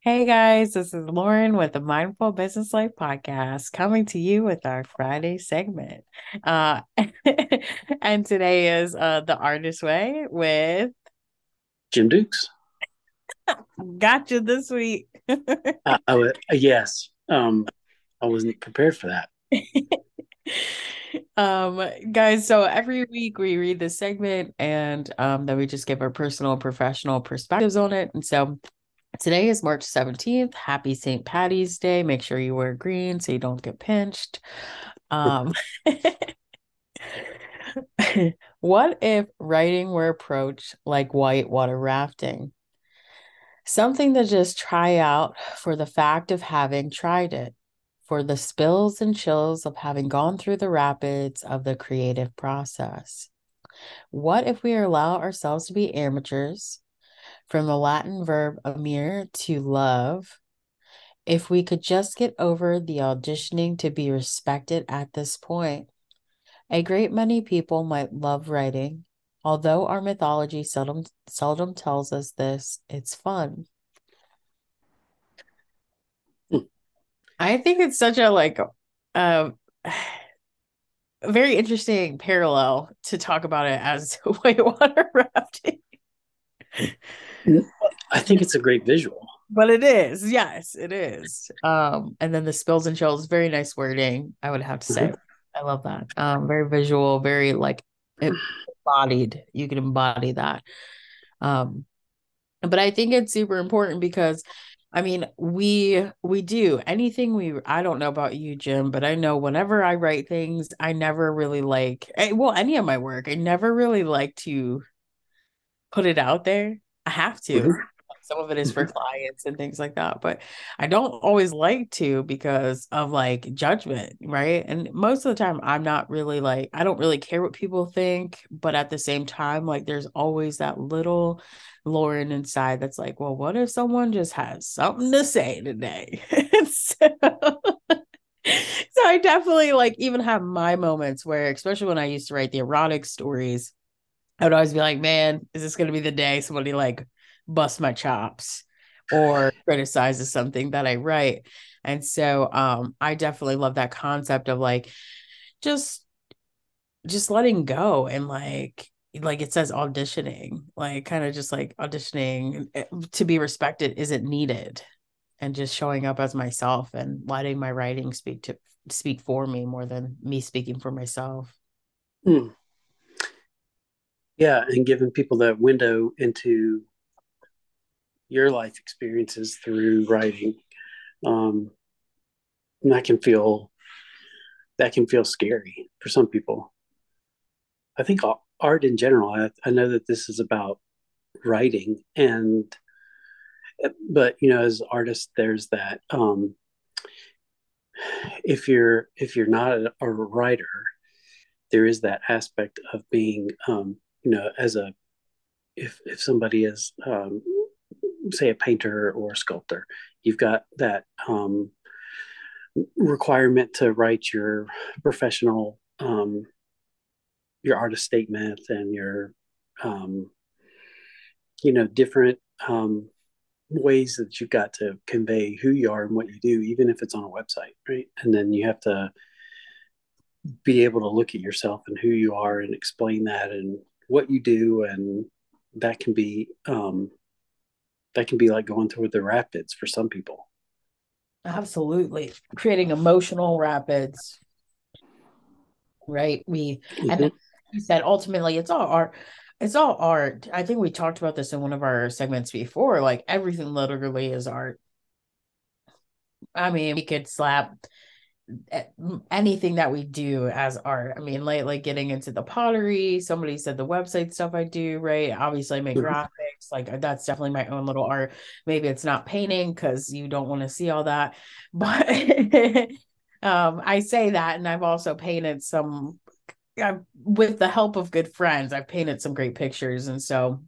Hey guys, this is Lauren with the Mindful Business Life podcast coming to you with our Friday segment. Uh, and today is uh, The Artist Way with Jim Dukes. Gotcha this week. uh, uh, yes, um, I wasn't prepared for that. um guys so every week we read this segment and um then we just give our personal professional perspectives on it and so Today is March 17th. Happy St. Patty's Day. Make sure you wear green so you don't get pinched. Um, what if writing were approached like whitewater rafting? Something to just try out for the fact of having tried it, for the spills and chills of having gone through the rapids of the creative process. What if we allow ourselves to be amateurs? From the Latin verb amare to love. If we could just get over the auditioning to be respected at this point, a great many people might love writing. Although our mythology seldom seldom tells us this, it's fun. I think it's such a like uh, very interesting parallel to talk about it as whitewater rafting. I think it's a great visual. But it is, yes, it is. Um, and then the spills and chills, very nice wording, I would have to say. Mm-hmm. I love that. Um, very visual, very like embodied. You can embody that. Um, but I think it's super important because I mean, we we do anything we I don't know about you, Jim, but I know whenever I write things, I never really like eh, well, any of my work, I never really like to put it out there. I have to. Mm-hmm. Some of it is for mm-hmm. clients and things like that, but I don't always like to because of like judgment, right? And most of the time, I'm not really like, I don't really care what people think, but at the same time, like, there's always that little Lauren inside that's like, well, what if someone just has something to say today? so, so I definitely like even have my moments where, especially when I used to write the erotic stories, I would always be like, man, is this going to be the day somebody like busts my chops or criticizes something that I write? And so um, I definitely love that concept of like just just letting go and like like it says auditioning like kind of just like auditioning eh, to be respected isn't needed and just showing up as myself and letting my writing speak to speak for me more than me speaking for myself hmm. Yeah, and giving people that window into your life experiences through writing, um, that can feel that can feel scary for some people. I think art in general. I, I know that this is about writing, and but you know, as artists, there's that. Um, if you're if you're not a, a writer, there is that aspect of being um, you know, as a if if somebody is um, say a painter or a sculptor, you've got that um, requirement to write your professional um, your artist statement and your um, you know different um, ways that you've got to convey who you are and what you do, even if it's on a website, right? And then you have to be able to look at yourself and who you are and explain that and what you do and that can be um that can be like going through the rapids for some people. Absolutely. Creating emotional rapids. Right? We mm-hmm. and you said ultimately it's all art it's all art. I think we talked about this in one of our segments before like everything literally is art. I mean we could slap anything that we do as art. I mean, like like getting into the pottery. Somebody said the website stuff I do, right? Obviously, I make mm-hmm. graphics. Like that's definitely my own little art. Maybe it's not painting because you don't want to see all that, but um, I say that, and I've also painted some. I've, with the help of good friends, I've painted some great pictures, and so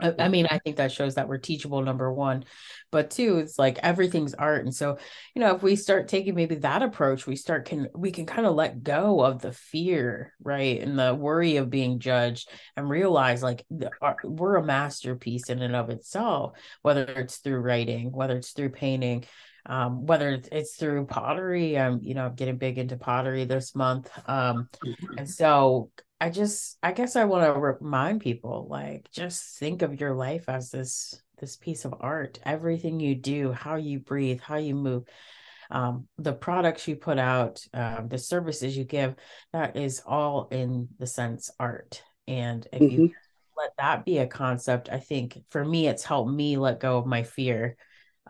I, I mean, I think that shows that we're teachable, number one. But two, it's like everything's art. And so, you know, if we start taking maybe that approach, we start can we can kind of let go of the fear, right? And the worry of being judged and realize like the, our, we're a masterpiece in and of itself, whether it's through writing, whether it's through painting, um, whether it's through pottery. I'm, you know, getting big into pottery this month. Um, mm-hmm. and so I just I guess I want to remind people like just think of your life as this this piece of art. Everything you do, how you breathe, how you move, um, the products you put out, um, the services you give, that is all in the sense art. And if mm-hmm. you let that be a concept, I think for me it's helped me let go of my fear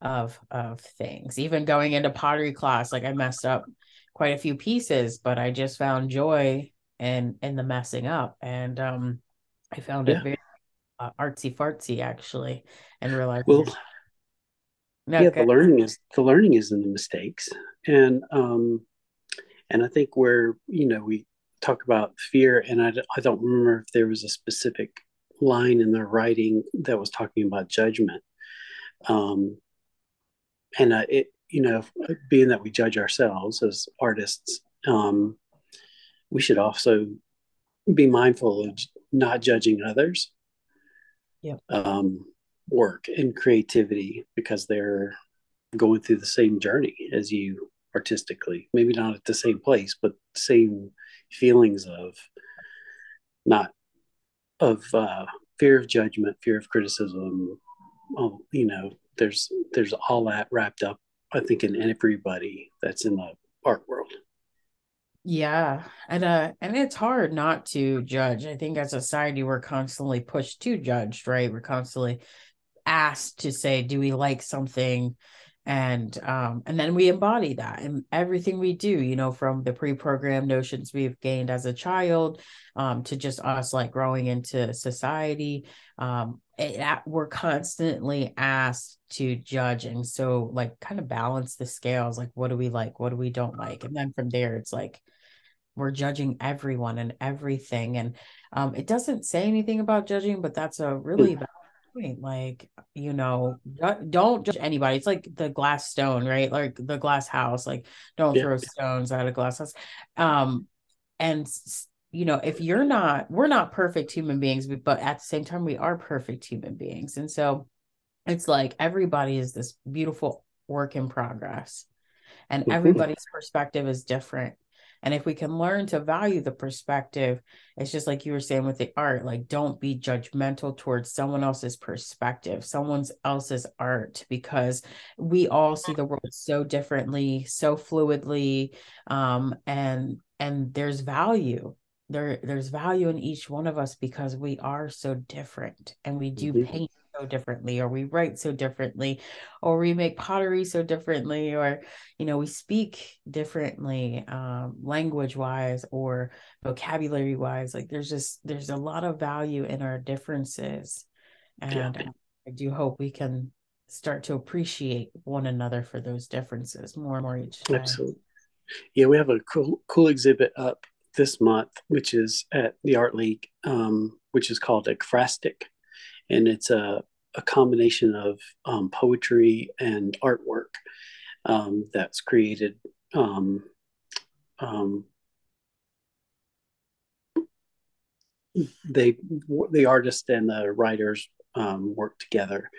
of of things. Even going into pottery class, like I messed up quite a few pieces, but I just found joy and and the messing up. And um i found yeah. it very uh, artsy fartsy actually and realized well no, yeah the learning is the learning is in the mistakes. And um and i think where you know we talk about fear and i, I don't remember if there was a specific line in the writing that was talking about judgment. Um and uh, it you know being that we judge ourselves as artists um we should also be mindful of not judging others. Yep. um, work and creativity because they're going through the same journey as you artistically. Maybe not at the same place but same feelings of not of uh, fear of judgment fear of criticism. Oh, you know there's there's all that wrapped up i think in everybody that's in the art world yeah. And uh and it's hard not to judge. I think as a society we're constantly pushed to judge, right? We're constantly asked to say, do we like something? And um and then we embody that in everything we do, you know, from the pre-programmed notions we've gained as a child um to just us like growing into society. Um it, we're constantly asked to judge and so like kind of balance the scales like what do we like what do we don't like and then from there it's like we're judging everyone and everything and um, it doesn't say anything about judging but that's a really bad point like you know don't judge anybody it's like the glass stone right like the glass house like don't yeah. throw stones at a glass house um and you know if you're not we're not perfect human beings but at the same time we are perfect human beings and so it's like everybody is this beautiful work in progress and mm-hmm. everybody's perspective is different and if we can learn to value the perspective, it's just like you were saying with the art, like don't be judgmental towards someone else's perspective, someone else's art, because we all see the world so differently, so fluidly. Um, and and there's value. There, there's value in each one of us because we are so different and we do paint so differently or we write so differently or we make pottery so differently or you know we speak differently um, language wise or vocabulary wise like there's just there's a lot of value in our differences. And yeah. i do hope we can start to appreciate one another for those differences more and more each time. Absolutely. Yeah we have a cool cool exhibit up this month which is at the art league um, which is called ekphrastic and it's a, a combination of um, poetry and artwork um, that's created. Um, um they the artist and the writers um, work together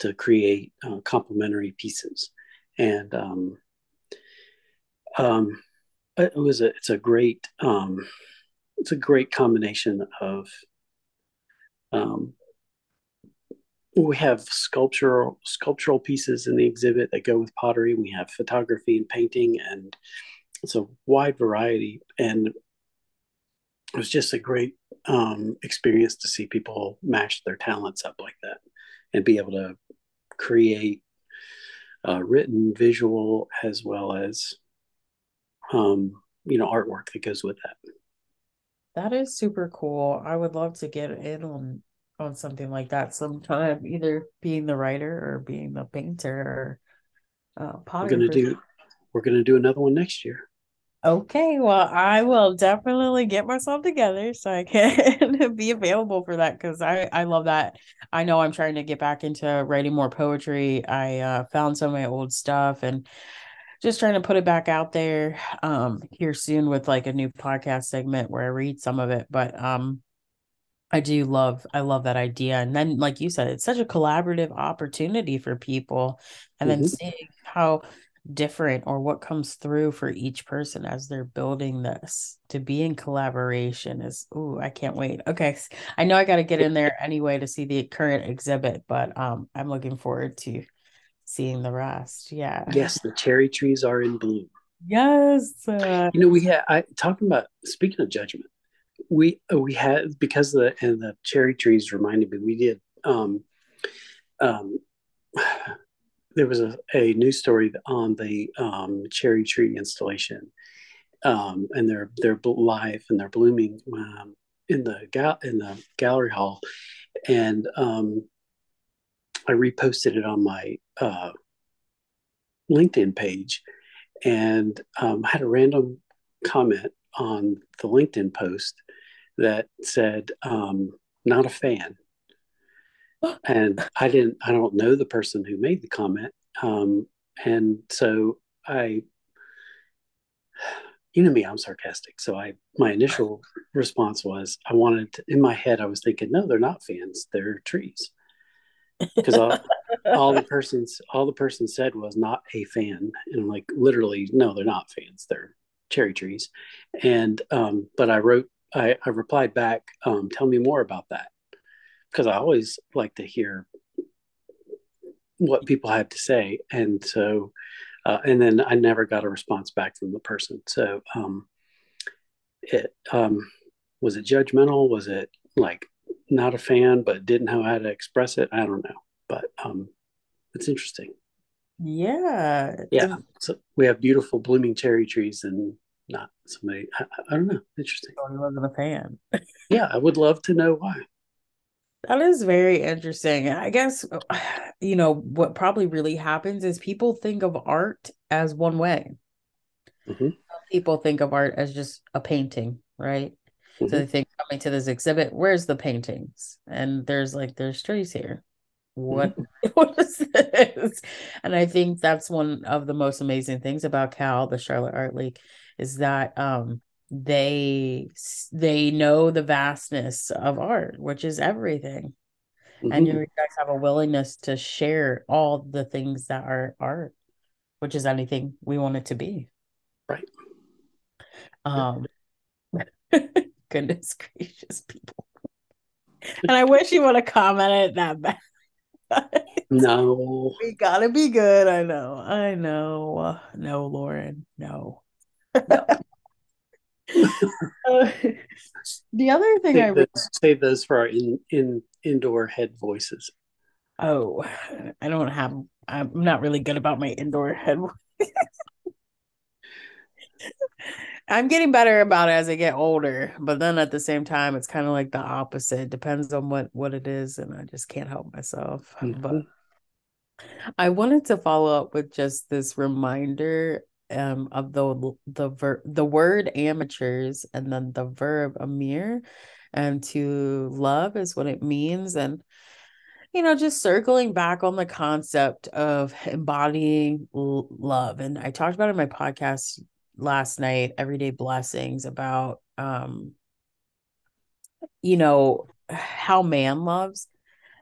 to create uh, complementary pieces, and um, it was a it's a great it's a great combination of um, we have sculptural sculptural pieces in the exhibit that go with pottery. We have photography and painting, and it's a wide variety. And it was just a great um, experience to see people mash their talents up like that and be able to create uh, written, visual, as well as um, you know artwork that goes with that. That is super cool. I would love to get in on on something like that sometime, either being the writer or being the painter or uh, We're gonna do we're gonna do another one next year. Okay, well, I will definitely get myself together so I can be available for that because I I love that. I know I'm trying to get back into writing more poetry. I uh, found some of my old stuff and just trying to put it back out there um here soon with like a new podcast segment where I read some of it. But um I do love I love that idea. And then like you said, it's such a collaborative opportunity for people. And then Mhm. seeing how different or what comes through for each person as they're building this to be in collaboration is ooh, I can't wait. Okay. I know I got to get in there anyway to see the current exhibit, but um I'm looking forward to seeing the rest. Yeah. Yes, the cherry trees are in bloom. Yes. Uh, You know, we had I talking about speaking of judgment. We we had because the and the cherry trees reminded me we did um um there was a, a news story on the um, cherry tree installation. Um, and they're they're live and they're blooming um, in the gal in the gallery hall. And um, I reposted it on my uh, LinkedIn page. And um, I had a random comment on the LinkedIn post that said, um, not a fan. and I didn't, I don't know the person who made the comment. Um, and so I, you know me, I'm sarcastic. So I, my initial response was, I wanted to, in my head, I was thinking, no, they're not fans, they're trees. Because all, all the person's, all the person said was not a fan. And I'm like, literally, no, they're not fans. They're cherry trees. And, um, but I wrote, I, I replied back, um, tell me more about that. Because I always like to hear what people have to say. And so, uh, and then I never got a response back from the person. So, um, it um, was it judgmental? Was it like not a fan, but didn't know how to express it? I don't know, but um, it's interesting. yeah. Yeah, so we have beautiful blooming cherry trees, and not somebody. I, I don't know. Interesting. He wasn't a fan. Yeah, I would love to know why. That is very interesting. I guess, you know, what probably really happens is people think of art as one way. hmm People think of art as just a painting, right? So hmm they think coming to this exhibit, where's the paintings? And there's like, there's trees here. What hmm what is this? And I think that's one of the most amazing things about Cal, the Charlotte Art League, is that um they they know the vastness of art, which is everything. And you guys have a willingness to share all the things that are art, which is anything we want it to be. Right. Um goodness gracious people. And I wish you would have commented that back. No. We gotta be good. I know. I know. No, Lauren. No. No. Uh, the other thing I Save those, save those for our in, in indoor head voices. oh, I don't have. I'm not really good about my indoor head. I'm getting better about it as I get older, but then at the same time, it's kind of like the opposite. Depends on what what it is, and I just can't help myself. But Mhm. I wanted to follow up with just this reminder um of the the ver the word amateurs and then the verb amir and to love is what it means. And you know just circling back on the concept of embodying l- love. And I talked about in my podcast last night everyday blessings about um you know how man loves.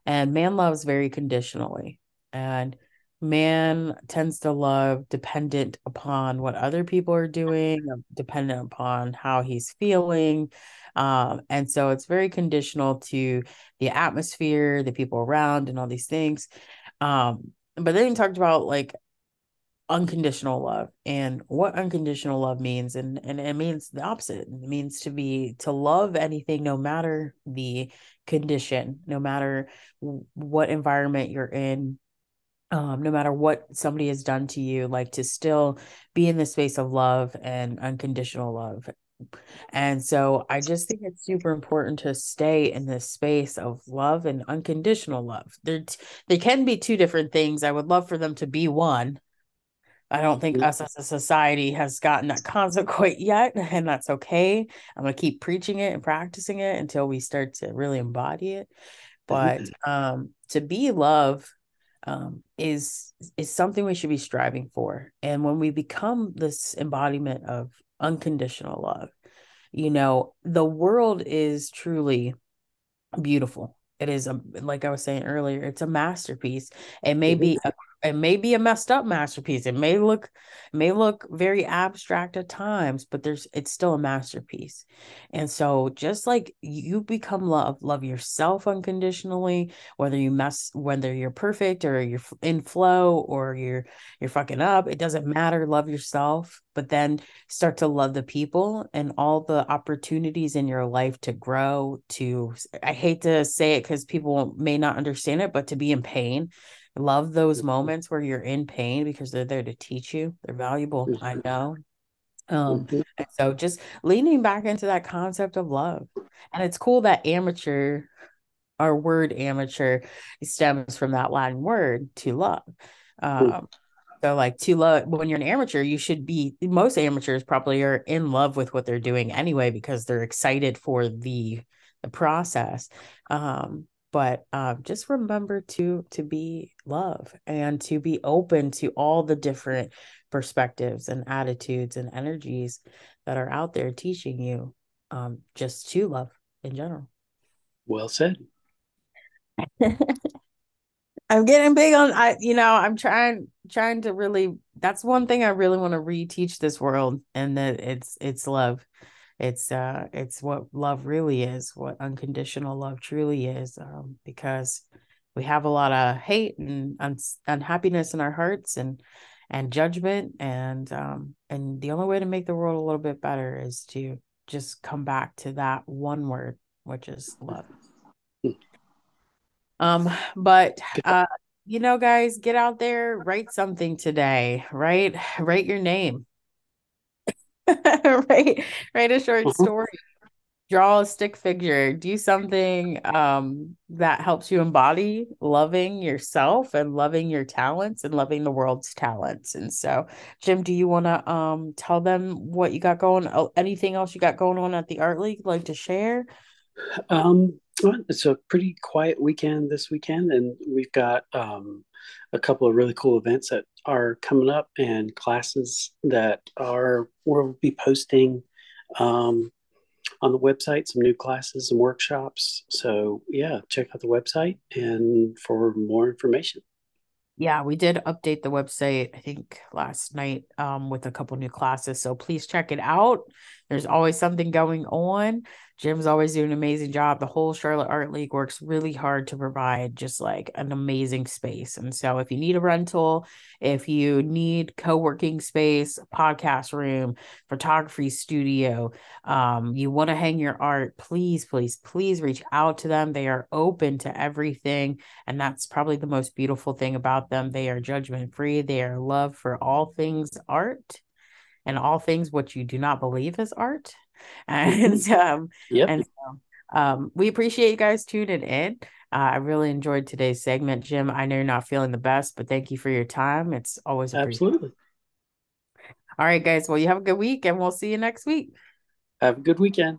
And man loves very conditionally. And man tends to love dependent upon what other people are doing, dependent upon how he's feeling. Um, and so it's very conditional to the atmosphere, the people around, and all these things. Um, but then he talked about like unconditional love and what unconditional love means and and it means the opposite it means to be to love anything no matter the condition no matter what environment you're in um no matter what somebody has done to you like to still be in the space of love and unconditional love and so i just think it's super important to stay in this space of love and unconditional love there they can be two different things i would love for them to be one I don't think mm-hmm. us as a society has gotten that concept quite yet, and that's okay. I'm gonna keep preaching it and practicing it until we start to really embody it. But mm-hmm. um, to be love um, is is something we should be striving for, and when we become this embodiment of unconditional love, you know, the world is truly beautiful. It is a like I was saying earlier, it's a masterpiece. It may be a it may be a messed up masterpiece. It may look may look very abstract at times, but there's it's still a masterpiece. And so just like you become love, love yourself unconditionally, whether you mess whether you're perfect or you're in flow or you're you're fucking up, it doesn't matter, love yourself, but then start to love the people and all the opportunities in your life to grow, to I hate to say it cuz people may not understand it, but to be in pain love those moments where you're in pain because they're there to teach you. They're valuable. I know. Um, and so just leaning back into that concept of love. And it's cool that amateur, our word amateur, stems from that Latin word to love. Um, so like to love when you're an amateur, you should be most amateurs probably are in love with what they're doing anyway because they're excited for the the process. Um, but um, just remember to to be love and to be open to all the different perspectives and attitudes and energies that are out there teaching you um, just to love in general. Well said. I'm getting big on i you know i'm trying trying to really that's one thing i really want to reteach this world and that it's it's love it's uh it's what love really is what unconditional love truly is um, because we have a lot of hate and un- unhappiness in our hearts and and judgment and um and the only way to make the world a little bit better is to just come back to that one word which is love. Um but uh you know guys get out there write something today right? Write your name write write a short uh-huh. story. Draw a stick figure. Do something um, that helps you embody loving yourself and loving your talents and loving the world's talents. And so jim do you want to um, tell them what you got going oh, anything else you got going on at the art league like to share? Um it's a pretty quiet weekend this weekend and we've got um a couple of really cool events that are coming up and classes that are we'll be posting um, on the website some new classes and workshops. So yeah check out the website and for more information. Yeah we did update the website i think last night um, with a couple new classes so please check it out there's always something going on Jim's always doing an amazing job. The whole Charlotte Art League works really hard to provide just like an amazing space. And so if you need a rental, if you need co-working space, podcast room, photography studio, um, you want to hang your art, please, please, please reach out to them. They are open to everything. And that's probably the most beautiful thing about them. They are judgment free. They are love for all things art and all things what you do not believe is art and um, yep. and so, um, we appreciate you guys tuning in. Uh, I really enjoyed today's segment, Jim. I know you're not feeling the best, but thank you for your time. It's always absolutely. All right, guys. Well, you have a good week, and we'll see you next week. Have a good weekend.